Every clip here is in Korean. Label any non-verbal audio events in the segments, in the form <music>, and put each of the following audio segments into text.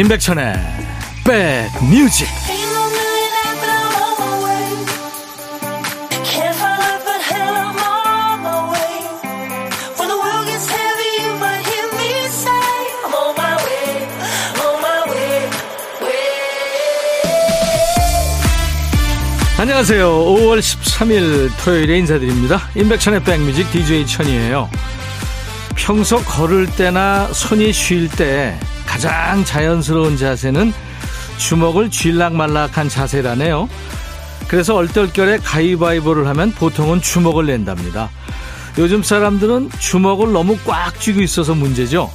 임백천의 백뮤직. 안녕하세요. 5월 13일 토요일에 인사드립니다. 임백천의 백뮤직 DJ 천이에요. 평소 걸을 때나 손이 쉴 때 가장 자연스러운 자세는 주먹을 쥐락말락한 자세라네요. 그래서 얼떨결에 가위바위보를 하면 보통은 주먹을 낸답니다. 요즘 사람들은 주먹을 너무 꽉 쥐고 있어서 문제죠.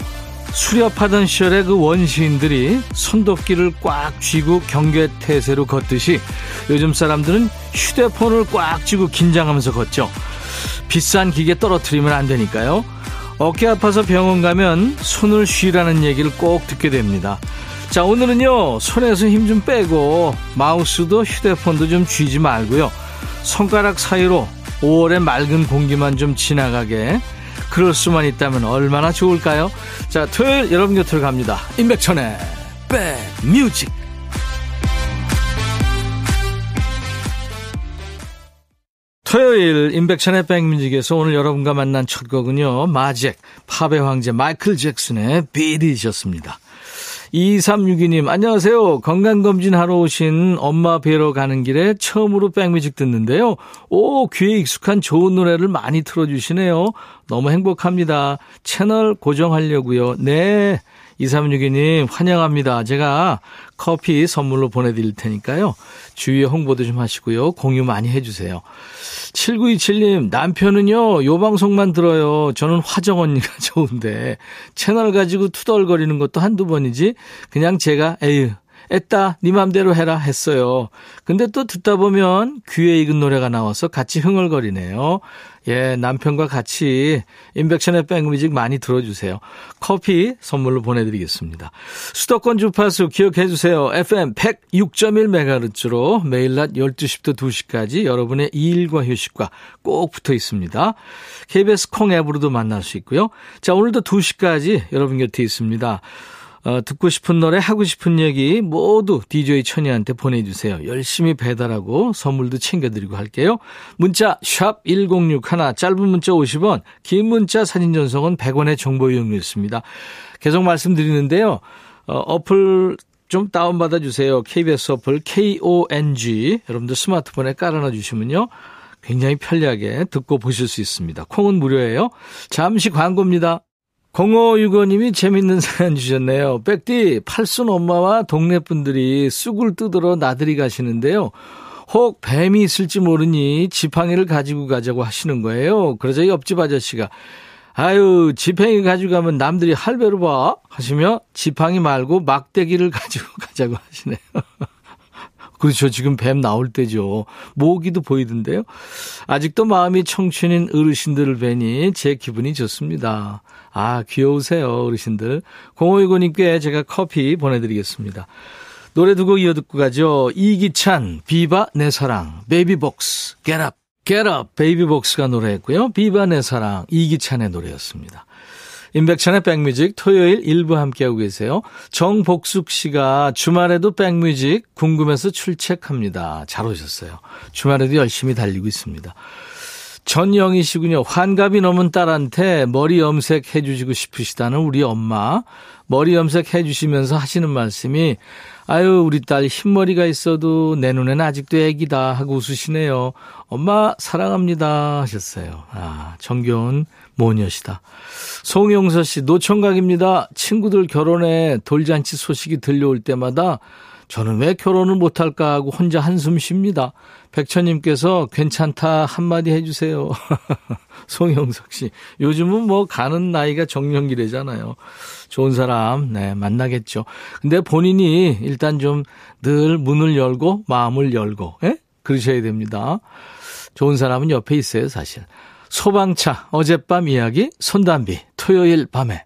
수렵하던 시절의 그 원시인들이 손도끼를 꽉 쥐고 경계태세로 걷듯이 요즘 사람들은 휴대폰을 꽉 쥐고 긴장하면서 걷죠. 비싼 기계 떨어뜨리면 안 되니까요. 어깨 아파서 병원 가면 손을 쉬라는 얘기를 꼭 듣게 됩니다. 자, 오늘은요, 손에서 힘 좀 빼고, 마우스도 휴대폰도 좀 쥐지 말고요. 손가락 사이로 5월의 맑은 공기만 좀 지나가게. 그럴 수만 있다면 얼마나 좋을까요? 자, 토요일 여러분 곁으로 갑니다. 임백천의 백뮤직. 토요일 인백션의 백뮤직에서 오늘 여러분과 만난 첫 곡은요. 마잭, 팝의 황제 마이클 잭슨의 비디셨습니다. 2362님, 안녕하세요. 건강검진 하러 오신 엄마 뵈러 가는 길에 처음으로 백뮤직 듣는데요. 오, 귀에 익숙한 좋은 노래를 많이 틀어주시네요. 너무 행복합니다. 채널 고정하려고요. 네. 2362님, 환영합니다. 제가 커피 선물로 보내드릴 테니까요. 주위에 홍보도 좀 하시고요. 공유 많이 해주세요. 7927님, 남편은요, 요 방송만 들어요. 저는 화정 언니가 <laughs> 좋은데, 채널 가지고 투덜거리는 것도 한두 번이지, 그냥 제가, 에휴, 애따, 네 맘대로 해라 했어요. 근데 또 듣다 보면 귀에 익은 노래가 나와서 같이 흥얼거리네요. 예, 남편과 같이 인백션의 백뮤직 많이 들어주세요. 커피 선물로 보내드리겠습니다. 수도권 주파수 기억해 주세요. FM 106.1MHz로 매일 낮 12시부터 2시까지 여러분의 일과 휴식과 꼭 붙어 있습니다. KBS 콩 앱으로도 만날 수 있고요. 자, 오늘도 2시까지 여러분 곁에 있습니다. 어, 듣고 싶은 노래, 하고 싶은 얘기 모두 DJ 천이한테 보내주세요. 열심히 배달하고 선물도 챙겨드리고 할게요. 문자 1061, 짧은 문자 50원, 긴 문자 사진 전송은 100원의 정보 이용료 있습니다. 계속 말씀드리는데요. 어, 어플 좀 다운받아 주세요. KBS 어플 KONG 여러분들 스마트폰에 깔아놔 주시면요. 굉장히 편리하게 듣고 보실 수 있습니다. 콩은 무료예요. 잠시 광고입니다. 0565님이 재밌는 사연 주셨네요. 백디, 팔순 엄마와 동네 분들이 쑥을 뜯으러 나들이 가시는데요. 혹 뱀이 있을지 모르니 지팡이를 가지고 가자고 하시는 거예요. 그러자 옆집 아저씨가 아유, 지팡이 가지고 가면 남들이 할배로 봐. 하시며 지팡이 말고 막대기를 <laughs> 가지고 가자고 하시네요. 그렇죠. 지금 뱀 나올 때죠. 모기도 보이던데요. 아직도 마음이 청춘인 어르신들을 뵈니 제 기분이 좋습니다. 아, 귀여우세요, 어르신들. 0519님께 제가 커피 보내드리겠습니다. 노래 두 곡 이어 듣고 가죠. 이기찬, 비바, 내 사랑, 베이비복스, Get Up. Get Up, 베이비복스가 노래했고요. 비바, 내 사랑, 이기찬의 노래였습니다. 임백천의 백뮤직 토요일 일부 함께하고 계세요. 정복숙 씨가 주말에도 백뮤직 궁금해서 출첵합니다. 잘 오셨어요. 주말에도 열심히 달리고 있습니다. 전영희 씨군요. 환갑이 넘은 딸한테 머리 염색 해 주시고 싶으시다는 우리 엄마. 머리 염색 해 주시면서 하시는 말씀이 아유 우리 딸 흰머리가 있어도 내 눈엔 아직도 애기다 하고 웃으시네요. 엄마 사랑합니다 하셨어요. 아 정겨운 모녀시다. 송영서 씨 노총각입니다. 친구들 결혼에 돌잔치 소식이 들려올 때마다 저는 왜 결혼을 못할까 하고 혼자 한숨 쉽니다. 백천님께서 괜찮다 한마디 해주세요. <laughs> 송영석 씨. 요즘은 뭐 가는 나이가 정년기래잖아요. 좋은 사람, 네, 만나겠죠. 근데 본인이 일단 좀 늘 문을 열고 마음을 열고, 예? 그러셔야 됩니다. 좋은 사람은 옆에 있어요, 사실. 소방차, 어젯밤 이야기, 손담비, 토요일 밤에.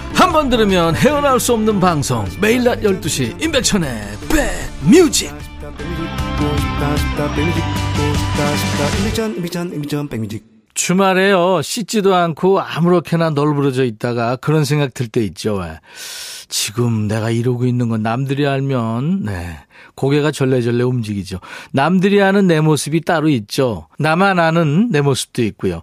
한 번 들으면 헤어나올 수 없는 방송. 매일 낮 12시 임백천의 백뮤직. 주말에요. 씻지도 않고 아무렇게나 널브러져 있다가 그런 생각 들 때 있죠 왜. 지금 내가 이러고 있는 건 남들이 알면 네. 고개가 절레절레 움직이죠. 남들이 아는 내 모습이 따로 있죠. 나만 아는 내 모습도 있고요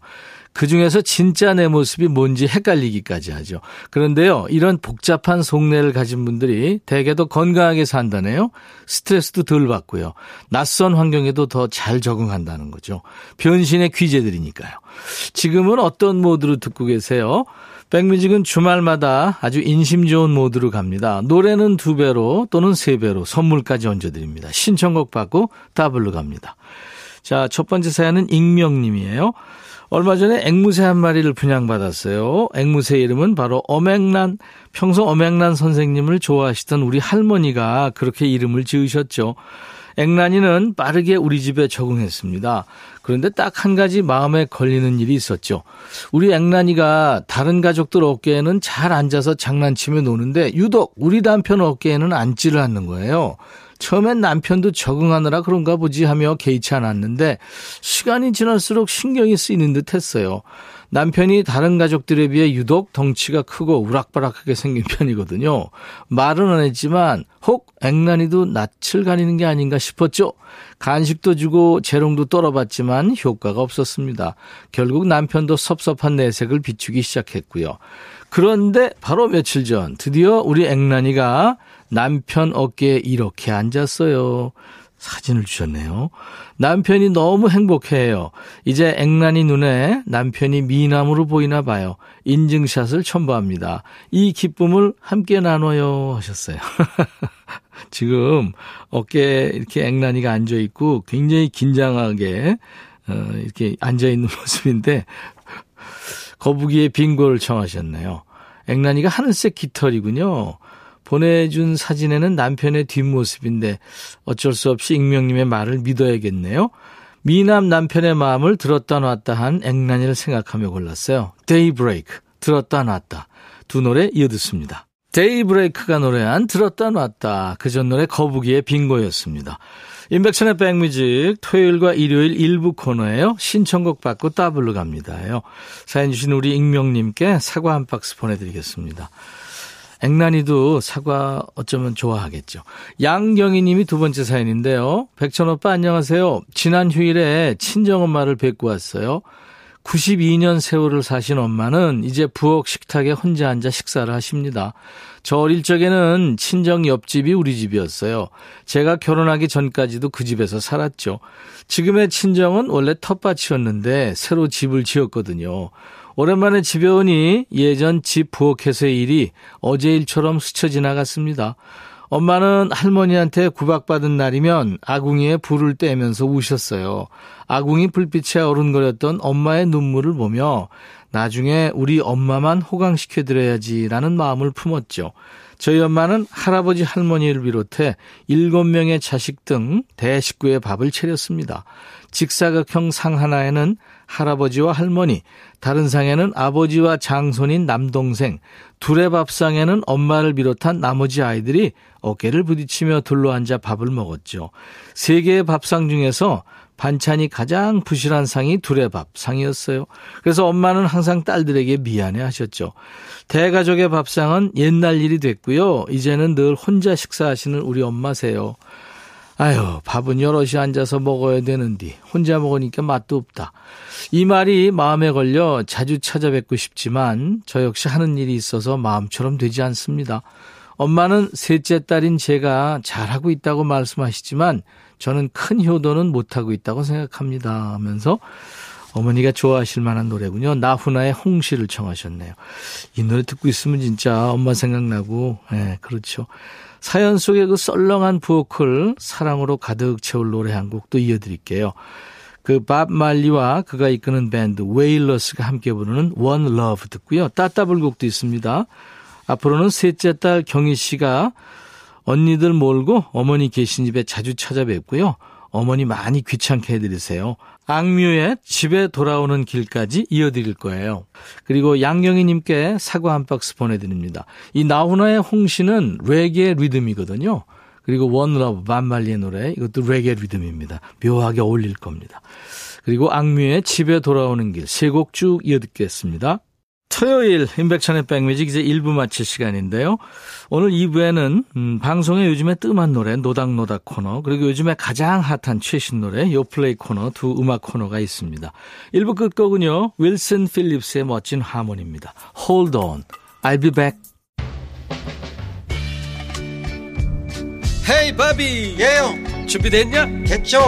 그 중에서 진짜 내 모습이 뭔지 헷갈리기까지 하죠. 그런데요, 이런 복잡한 속내를 가진 분들이 되게도 건강하게 산다네요. 스트레스도 덜 받고요. 낯선 환경에도 더 잘 적응한다는 거죠. 변신의 귀재들이니까요. 지금은 어떤 모드로 듣고 계세요? 백뮤직은 주말마다 아주 인심 좋은 모드로 갑니다. 노래는 두 배로 또는 세 배로 선물까지 얹어드립니다. 신청곡 받고 더블로 갑니다. 자, 첫 번째 사연은 익명님이에요. 얼마 전에 앵무새 한 마리를 분양받았어요. 앵무새 이름은 바로 어맹란. 평소 어맹란 선생님을 좋아하시던 우리 할머니가 그렇게 이름을 지으셨죠. 앵란이는 빠르게 우리 집에 적응했습니다. 그런데 딱 한 가지 마음에 걸리는 일이 있었죠. 우리 앵란이가 다른 가족들 어깨에는 잘 앉아서 장난치며 노는데 유독 우리 남편 어깨에는 앉지를 않는 거예요. 처음엔 남편도 적응하느라 그런가 보지 하며 개의치 않았는데 시간이 지날수록 신경이 쓰이는 듯 했어요. 남편이 다른 가족들에 비해 유독 덩치가 크고 우락바락하게 생긴 편이거든요. 말은 안 했지만 혹 앵란이도 낯을 가리는 게 아닌가 싶었죠. 간식도 주고 재롱도 떨어봤지만 효과가 없었습니다. 결국 남편도 섭섭한 내색을 비추기 시작했고요. 그런데 바로 며칠 전 드디어 우리 앵란이가 남편 어깨에 이렇게 앉았어요. 사진을 주셨네요. 남편이 너무 행복해해요. 이제 앵란이 눈에 남편이 미남으로 보이나 봐요. 인증샷을 첨부합니다. 이 기쁨을 함께 나눠요 하셨어요. <laughs> 지금 어깨에 이렇게 앵란이가 앉아 있고 굉장히 긴장하게 어, 이렇게 앉아 있는 <laughs> 모습인데 거북이의 빙고를 청하셨네요. 앵란이가 하늘색 깃털이군요. 보내준 사진에는 남편의 뒷모습인데 어쩔 수 없이 익명님의 말을 믿어야겠네요. 미남 남편의 마음을 들었다 놨다 한 앵란이를 생각하며 골랐어요. 데이브레이크 들었다 놨다 두 노래 이어듣습니다. 데이브레이크가 노래한 들었다 놨다 그 전 노래 거북이의 빙고였습니다. 임백천의 백뮤직 토요일과 일요일 일부 코너예요. 신청곡 받고 따블로 갑니다요. 사연 주신 우리 익명님께 사과 한 박스 보내드리겠습니다. 앵란이도 사과 어쩌면 좋아하겠죠. 양경희 님이 두 번째 사연인데요. 백천 오빠 안녕하세요. 지난 휴일에 친정 엄마를 뵙고 왔어요. 92년 세월을 사신 엄마는 이제 부엌 식탁에 혼자 앉아 식사를 하십니다. 저 어릴 적에는 친정 옆집이 우리 집이었어요. 제가 결혼하기 전까지도 그 집에서 살았죠. 지금의 친정은 원래 텃밭이었는데 새로 집을 지었거든요. 오랜만에 집에 오니 예전 집 부엌에서의 일이 어제 일처럼 스쳐 지나갔습니다. 엄마는 할머니한테 구박받은 날이면 아궁이에 불을 떼면서 우셨어요. 아궁이 불빛에 어른거렸던 엄마의 눈물을 보며 나중에 우리 엄마만 호강시켜드려야지라는 마음을 품었죠. 저희 엄마는 할아버지 할머니를 비롯해 일곱 명의 자식 등 대식구의 밥을 차렸습니다. 직사각형 상 하나에는 할아버지와 할머니, 다른 상에는 아버지와 장손인 남동생, 둘의 밥상에는 엄마를 비롯한 나머지 아이들이 어깨를 부딪히며 둘러앉아 밥을 먹었죠. 세 개의 밥상 중에서 반찬이 가장 부실한 상이 둘의 밥상이었어요. 그래서 엄마는 항상 딸들에게 미안해 하셨죠. 대가족의 밥상은 옛날 일이 됐고요. 이제는 늘 혼자 식사하시는 우리 엄마세요. 아유, 밥은 여럿이 앉아서 먹어야 되는데 혼자 먹으니까 맛도 없다. 이 말이 마음에 걸려 자주 찾아뵙고 싶지만 저 역시 하는 일이 있어서 마음처럼 되지 않습니다. 엄마는 셋째 딸인 제가 잘하고 있다고 말씀하시지만 저는 큰 효도는 못하고 있다고 생각합니다 하면서 어머니가 좋아하실 만한 노래군요. 나훈아의 홍시를 청하셨네요. 이 노래 듣고 있으면 진짜 엄마 생각나고, 예, 네, 그렇죠. 사연 속에 그 썰렁한 보컬 사랑으로 가득 채울 노래 한곡또 이어드릴게요. 그 밥 말리와 그가 이끄는 밴드 웨일러스가 함께 부르는 One Love 듣고요. 따따블 곡도 있습니다. 앞으로는 셋째 딸 경희 씨가 언니들 몰고 어머니 계신 집에 자주 찾아뵙고요. 어머니 많이 귀찮게 해드리세요. 악뮤의 집에 돌아오는 길까지 이어드릴 거예요. 그리고 양경희님께 사과 한 박스 보내드립니다. 이 나훈아의 홍시는 레게 리듬이거든요. 그리고 One Love 밥 말리의 노래 이것도 레게 리듬입니다. 묘하게 어울릴 겁니다. 그리고 악뮤의 집에 돌아오는 길 세 곡 쭉 이어듣겠습니다. 토요일 임백천의 백뮤직 이제 1부 마칠 시간인데요. 오늘 2부에는 음, 방송에 요즘에 뜸한 노래 노닥노닥 코너 그리고 요즘에 가장 핫한 최신 노래 요플레이 코너 두 음악 코너가 있습니다. 1부 끝곡은요. 윌슨 필립스의 멋진 하모니입니다. Hold on. I'll be back. 헤이 바비 예영 준비됐냐? 됐죠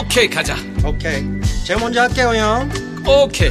오케이 가자 오케이 제가 먼저 할게요 형 오케이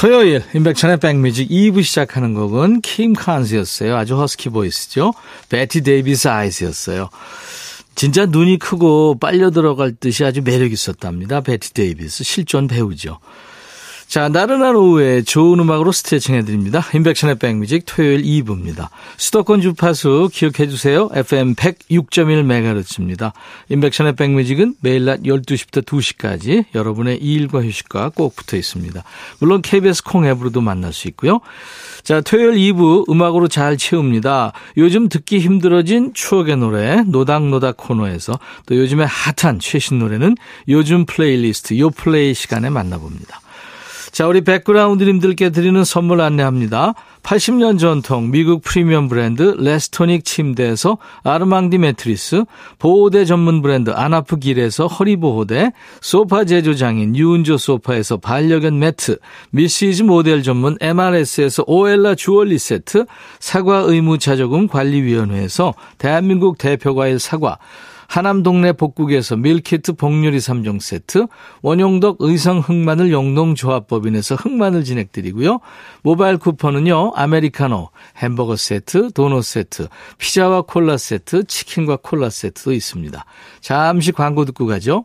토요일 임백천의 백뮤직 2부 시작하는 곡은 킴 칸스였어요. 아주 허스키 보이스죠. Bette Davis Eyes였어요. 진짜 눈이 크고 빨려 들어갈 듯이 아주 매력 있었답니다. 베티 데이비스 실존 배우죠. 자, 나른한 오후에 좋은 음악으로 스트레칭 해드립니다. 임백천의 백뮤직 토요일 2부입니다. 수도권 주파수 기억해 주세요. FM 106.1MHz입니다. 임백천의 백뮤직은 매일 낮 12시부터 2시까지 여러분의 일과 휴식과 꼭 붙어 있습니다. 물론 KBS 콩 앱으로도 만날 수 있고요. 자, 토요일 2부 음악으로 잘 채웁니다. 요즘 듣기 힘들어진 추억의 노래 노닥노닥 코너에서 또 요즘에 핫한 최신 노래는 요즘 플레이리스트 요플레이 시간에 만나봅니다. 자, 우리 백그라운드님들께 드리는 선물 안내합니다. 80년 전통 미국 프리미엄 브랜드 레스토닉 침대에서 아르망디 매트리스, 보호대 전문 브랜드 아나프길에서 허리보호대, 소파 제조장인 유운조 소파에서 반려견 매트, 미시즈 모델 전문 MRS에서 오엘라 주얼리 세트, 사과 의무 자조금 관리위원회에서 대한민국 대표과일 사과, 하남 동네 복국에서 밀키트 복요리 3종 세트, 원용덕 의성 흑마늘 영농조합법인에서 흑마늘 진행드리고요. 모바일 쿠폰은요. 아메리카노, 햄버거 세트, 도넛 세트, 피자와 콜라 세트, 치킨과 콜라 세트도 있습니다. 잠시 광고 듣고 가죠.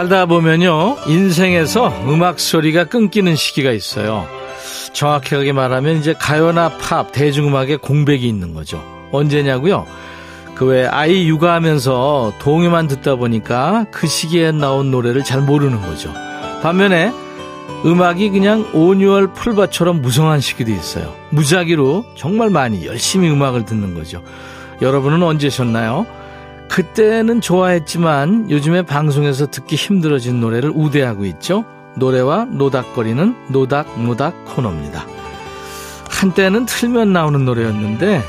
살다 보면요, 인생에서 음악 소리가 끊기는 시기가 있어요. 정확하게 말하면 이제 가요나 팝, 대중음악에 공백이 있는 거죠. 언제냐고요? 그왜 아이 육아하면서 동요만 듣다 보니까 그 시기에 나온 노래를 잘 모르는 거죠. 반면에 음악이 그냥 온유월 풀밭처럼 무성한 시기도 있어요. 무작위로 정말 많이 열심히 음악을 듣는 거죠. 여러분은 언제셨나요? 그때는 좋아했지만 요즘에 방송에서 듣기 힘들어진 노래를 우대하고 있죠. 노래와 노닥거리는 노닥노닥 코너입니다. 한때는 틀면 나오는 노래였는데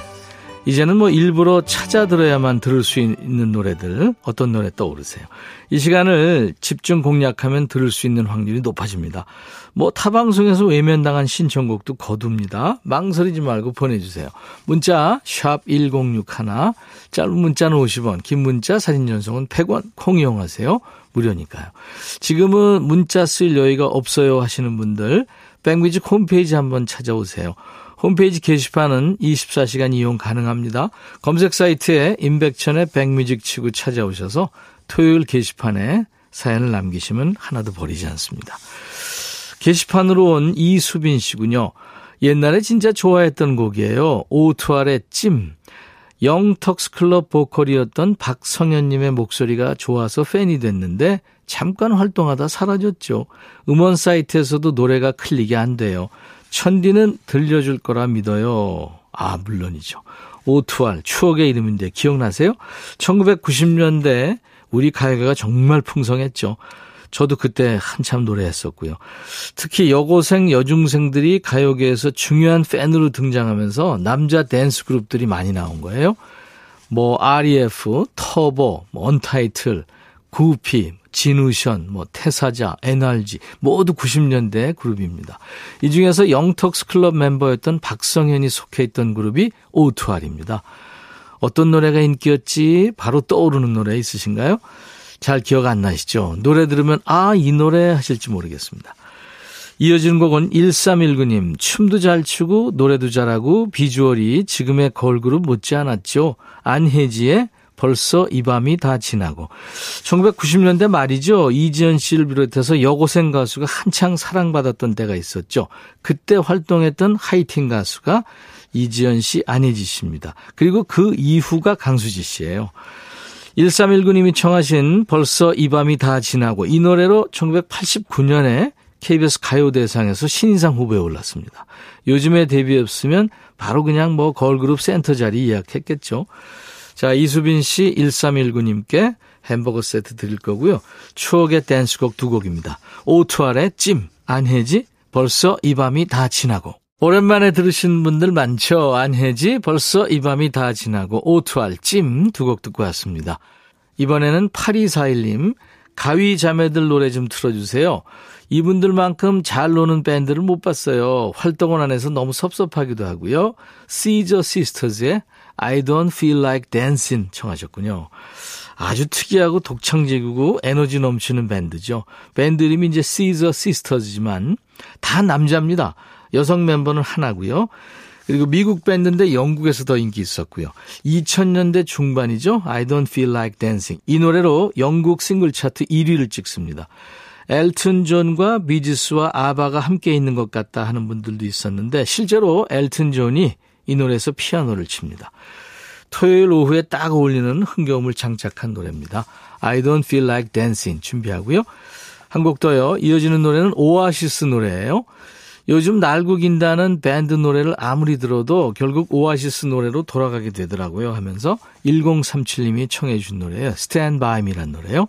이제는 뭐 일부러 찾아 들어야만 들을 수 있는 노래들 어떤 노래 떠오르세요? 이 시간을 집중 공략하면 들을 수 있는 확률이 높아집니다. 뭐 타방송에서 외면당한 신청곡도 거둡니다. 망설이지 말고 보내주세요. 문자 샵 1061, 짧은 문자는 50원, 긴 문자 사진 전송은 100원, 콩 이용하세요. 무료니까요. 지금은 문자 쓸 여유가 없어요 하시는 분들 백뮤직 홈페이지 한번 찾아오세요. 홈페이지 게시판은 24시간 이용 가능합니다. 검색 사이트에 임백천의 백뮤직 치고 찾아오셔서 토요일 게시판에 사연을 남기시면 하나도 버리지 않습니다. 게시판으로 온 이수빈 씨군요. 옛날에 진짜 좋아했던 곡이에요. 오투알의 찜. 영턱스 클럽 보컬이었던 박성현님의 목소리가 좋아서 팬이 됐는데 잠깐 활동하다 사라졌죠. 음원 사이트에서도 노래가 클릭이 안 돼요. 천디는 들려줄 거라 믿어요. 아, 물론이죠. 오투알, 추억의 이름인데 기억나세요? 1990년대 우리 가요가 정말 풍성했죠. 저도 그때 한참 노래했었고요. 특히 여고생, 여중생들이 가요계에서 중요한 팬으로 등장하면서 남자 댄스 그룹들이 많이 나온 거예요. 뭐 REF, 터보, 뭐 언타이틀, 구피, 진우션, 뭐 태사자, NRG 모두 90년대 그룹입니다. 이 중에서 영턱스 클럽 멤버였던 박성현이 속해 있던 그룹이 오투알입니다. 어떤 노래가 인기였지 바로 떠오르는 노래 있으신가요? 잘 기억 안 나시죠? 노래 들으면 아, 이 노래 하실지 모르겠습니다. 이어지는 곡은 1319님, 춤도 잘 추고 노래도 잘하고 비주얼이 지금의 걸그룹 못지 않았죠. 안혜지의 벌써 이 밤이 다 지나고 1990년대 말이죠. 이지연 씨를 비롯해서 여고생 가수가 한창 사랑받았던 때가 있었죠. 그때 활동했던 하이틴 가수가 이지연 씨, 안혜지 씨입니다. 그리고 그 이후가 강수지 씨예요. 1319님이 청하신 벌써 이 밤이 다 지나고 이 노래로 1989년에 KBS 가요대상에서 신인상 후보에 올랐습니다. 요즘에 데뷔했으면 바로 그냥 뭐 걸그룹 센터 자리 예약했겠죠. 자, 이수빈 씨 1319님께 햄버거 세트 드릴 거고요. 추억의 댄스곡 두 곡입니다. 오투알의 찜, 안혜지, 벌써 이 밤이 다 지나고. 오랜만에 들으신 분들 많죠? 안혜지, 벌써 이 밤이 다 지나고, 오투알, 찜 두 곡 듣고 왔습니다. 이번에는 8241님, 가위 자매들 노래 좀 틀어주세요. 이분들만큼 잘 노는 밴드를 못 봤어요. 활동을 안 해서 너무 섭섭하기도 하고요. 시저 시스터즈의 I don't feel like dancing 청하셨군요. 아주 특이하고 독창적이고 에너지 넘치는 밴드죠. 밴드 이름이 이제 시저 시스터즈지만 다 남자입니다. 여성 멤버는 하나고요. 그리고 미국 밴드인데 영국에서 더 인기 있었고요. 2000년대 중반이죠. I don't feel like dancing. 이 노래로 영국 싱글 차트 1위를 찍습니다. 엘튼 존과 비지스와 아바가 함께 있는 것 같다 하는 분들도 있었는데 실제로 엘튼 존이 이 노래에서 피아노를 칩니다. 토요일 오후에 딱 어울리는 흥겨움을 장착한 노래입니다. I don't feel like dancing 준비하고요. 한 곡 더요. 이어지는 노래는 오아시스 노래예요. 요즘 날고 긴다는 밴드 노래를 아무리 들어도 결국 오아시스 노래로 돌아가게 되더라고요 하면서 1037님이 청해 준 노래예요. Me란 노래요.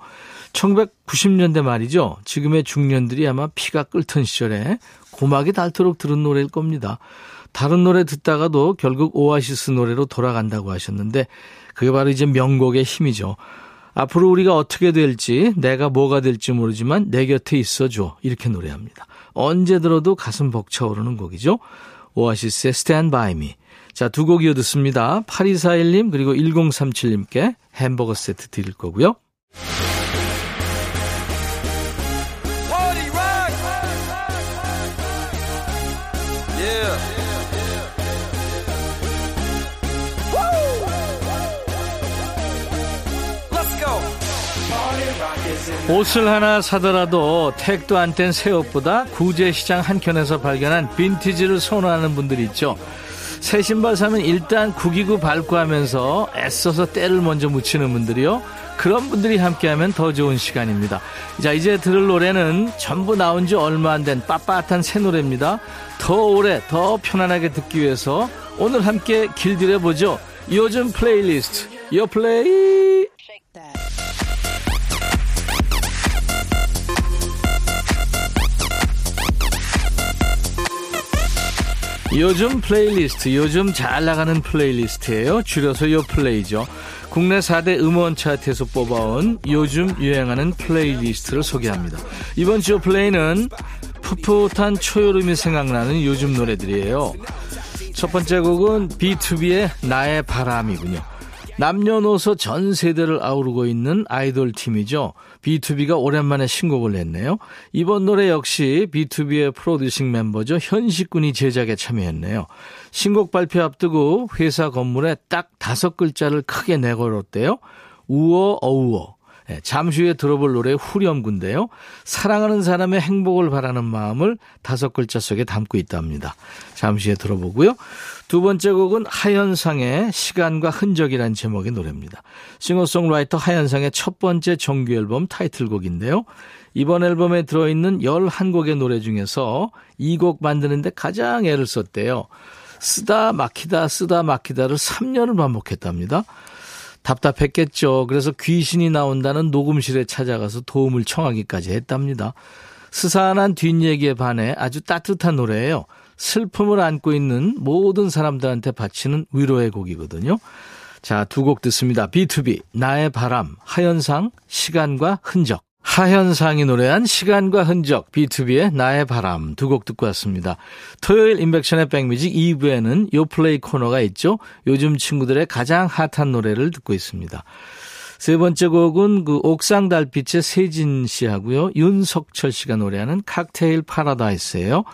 1990년대 말이죠. 지금의 중년들이 아마 피가 끓던 시절에 고막이 닳도록 들은 노래일 겁니다. 다른 노래 듣다가도 결국 오아시스 노래로 돌아간다고 하셨는데 그게 바로 이제 명곡의 힘이죠. 앞으로 우리가 어떻게 될지 내가 뭐가 될지 모르지만 내 곁에 있어줘 이렇게 노래합니다. 언제 들어도 가슴 벅차오르는 곡이죠. 오아시스의 Stand By Me. 자, 두 곡 이어 듣습니다. 8241님 그리고 1037님께 햄버거 세트 드릴 거고요. 옷을 하나 사더라도 택도 안 뗀 새 옷보다 구제시장 한켠에서 발견한 빈티지를 선호하는 분들이 있죠. 새 신발 사면 일단 구기구 밟고 하면서 애써서 때를 먼저 묻히는 분들이요. 그런 분들이 함께하면 더 좋은 시간입니다. 자, 이제 들을 노래는 전부 나온 지 얼마 안 된 빳빳한 새 노래입니다. 더 오래, 더 편안하게 듣기 위해서 오늘 함께 길들여보죠. 요즘 플레이리스트, 요 플레이! 요즘 플레이리스트, 요즘 잘 나가는 플레이리스트예요. 줄여서 요 플레이죠. 국내 4대 음원 차트에서 뽑아온 요즘 유행하는 플레이리스트를 소개합니다. 이번 주 플레이는 풋풋한 초여름이 생각나는 요즘 노래들이에요. 첫 번째 곡은 BTOB의 나의 바람이군요. 남녀노소 전 세대를 아우르고 있는 아이돌 팀이죠. BTOB가 오랜만에 신곡을 냈네요. 이번 노래 역시 B2B의 프로듀싱 멤버죠. 현식 군이 제작에 참여했네요. 신곡 발표 앞두고 회사 건물에 딱 다섯 글자를 크게 내걸었대요. 우어 어우어. 네, 잠시 후에 들어볼 노래 후렴구인데요. 사랑하는 사람의 행복을 바라는 마음을 다섯 글자 속에 담고 있답니다. 잠시 후에 들어보고요. 두 번째 곡은 하현상의 시간과 흔적이란 제목의 노래입니다. 싱어송라이터 하현상의 첫 번째 정규 앨범 타이틀곡인데요. 이번 앨범에 들어있는 11곡의 노래 중에서 이 곡 만드는데 가장 애를 썼대요. 쓰다 막히다 쓰다 막히다를 3년을 반복했답니다. 답답했겠죠. 그래서 귀신이 나온다는 녹음실에 찾아가서 도움을 청하기까지 했답니다. 스산한 뒷얘기에 반해 아주 따뜻한 노래예요. 슬픔을 안고 있는 모든 사람들한테 바치는 위로의 곡이거든요. 자, 두 곡 듣습니다. B2B, 나의 바람, 하현상, 시간과 흔적. 하현상이 노래한 시간과 흔적, B2B의 나의 바람 두 곡 듣고 왔습니다. 토요일 임백천의 백뮤직 2부에는 요플레이 코너가 있죠. 요즘 친구들의 가장 핫한 노래를 듣고 있습니다. 세 번째 곡은 그 옥상 달빛의 세진 씨하고요. 윤석철 씨가 노래하는 칵테일 파라다이스예요.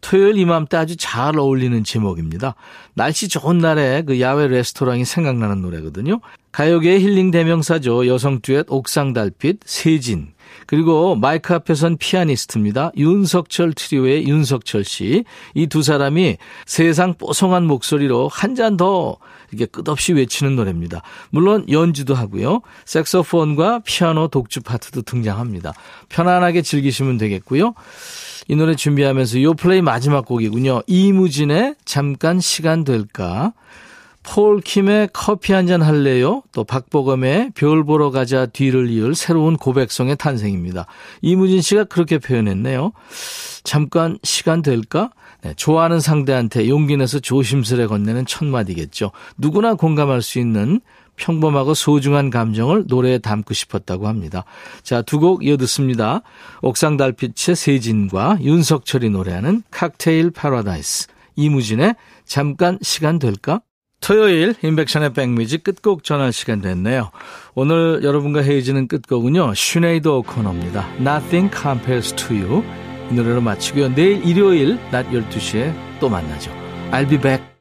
토요일 이맘때 아주 잘 어울리는 제목입니다. 날씨 좋은 날에 그 야외 레스토랑이 생각나는 노래거든요. 가요계의 힐링 대명사죠. 여성 듀엣 옥상 달빛, 세진. 그리고 마이크 앞에 선 피아니스트입니다. 윤석철 트리오의 윤석철 씨. 이 두 사람이 세상 뽀송한 목소리로 한 잔 더 이게 끝없이 외치는 노래입니다. 물론 연주도 하고요. 색소폰과 피아노 독주 파트도 등장합니다. 편안하게 즐기시면 되겠고요. 이 노래 준비하면서 요 플레이 마지막 곡이군요. 이무진의 잠깐 시간 될까? 폴킴의 커피 한 잔 할래요? 또 박보검의 별 보러 가자 뒤를 이을 새로운 고백성의 탄생입니다. 이무진 씨가 그렇게 표현했네요. 잠깐 시간 될까? 네, 좋아하는 상대한테 용기 내서 조심스레 건네는 첫마디겠죠. 누구나 공감할 수 있는 평범하고 소중한 감정을 노래에 담고 싶었다고 합니다. 자, 두 곡 이어 듣습니다. 옥상 달빛의 세진과 윤석철이 노래하는 칵테일 파라다이스. 이무진의 잠깐 시간 될까? 토요일 임백천의 백뮤직 끝곡 전할 시간 됐네요. 오늘 여러분과 헤어지는 끝곡은요. 슈네이더 오코너입니다. Nothing compares to you. 이 노래로 마치고요. 내일 일요일 낮 12시에 또 만나죠. I'll be back.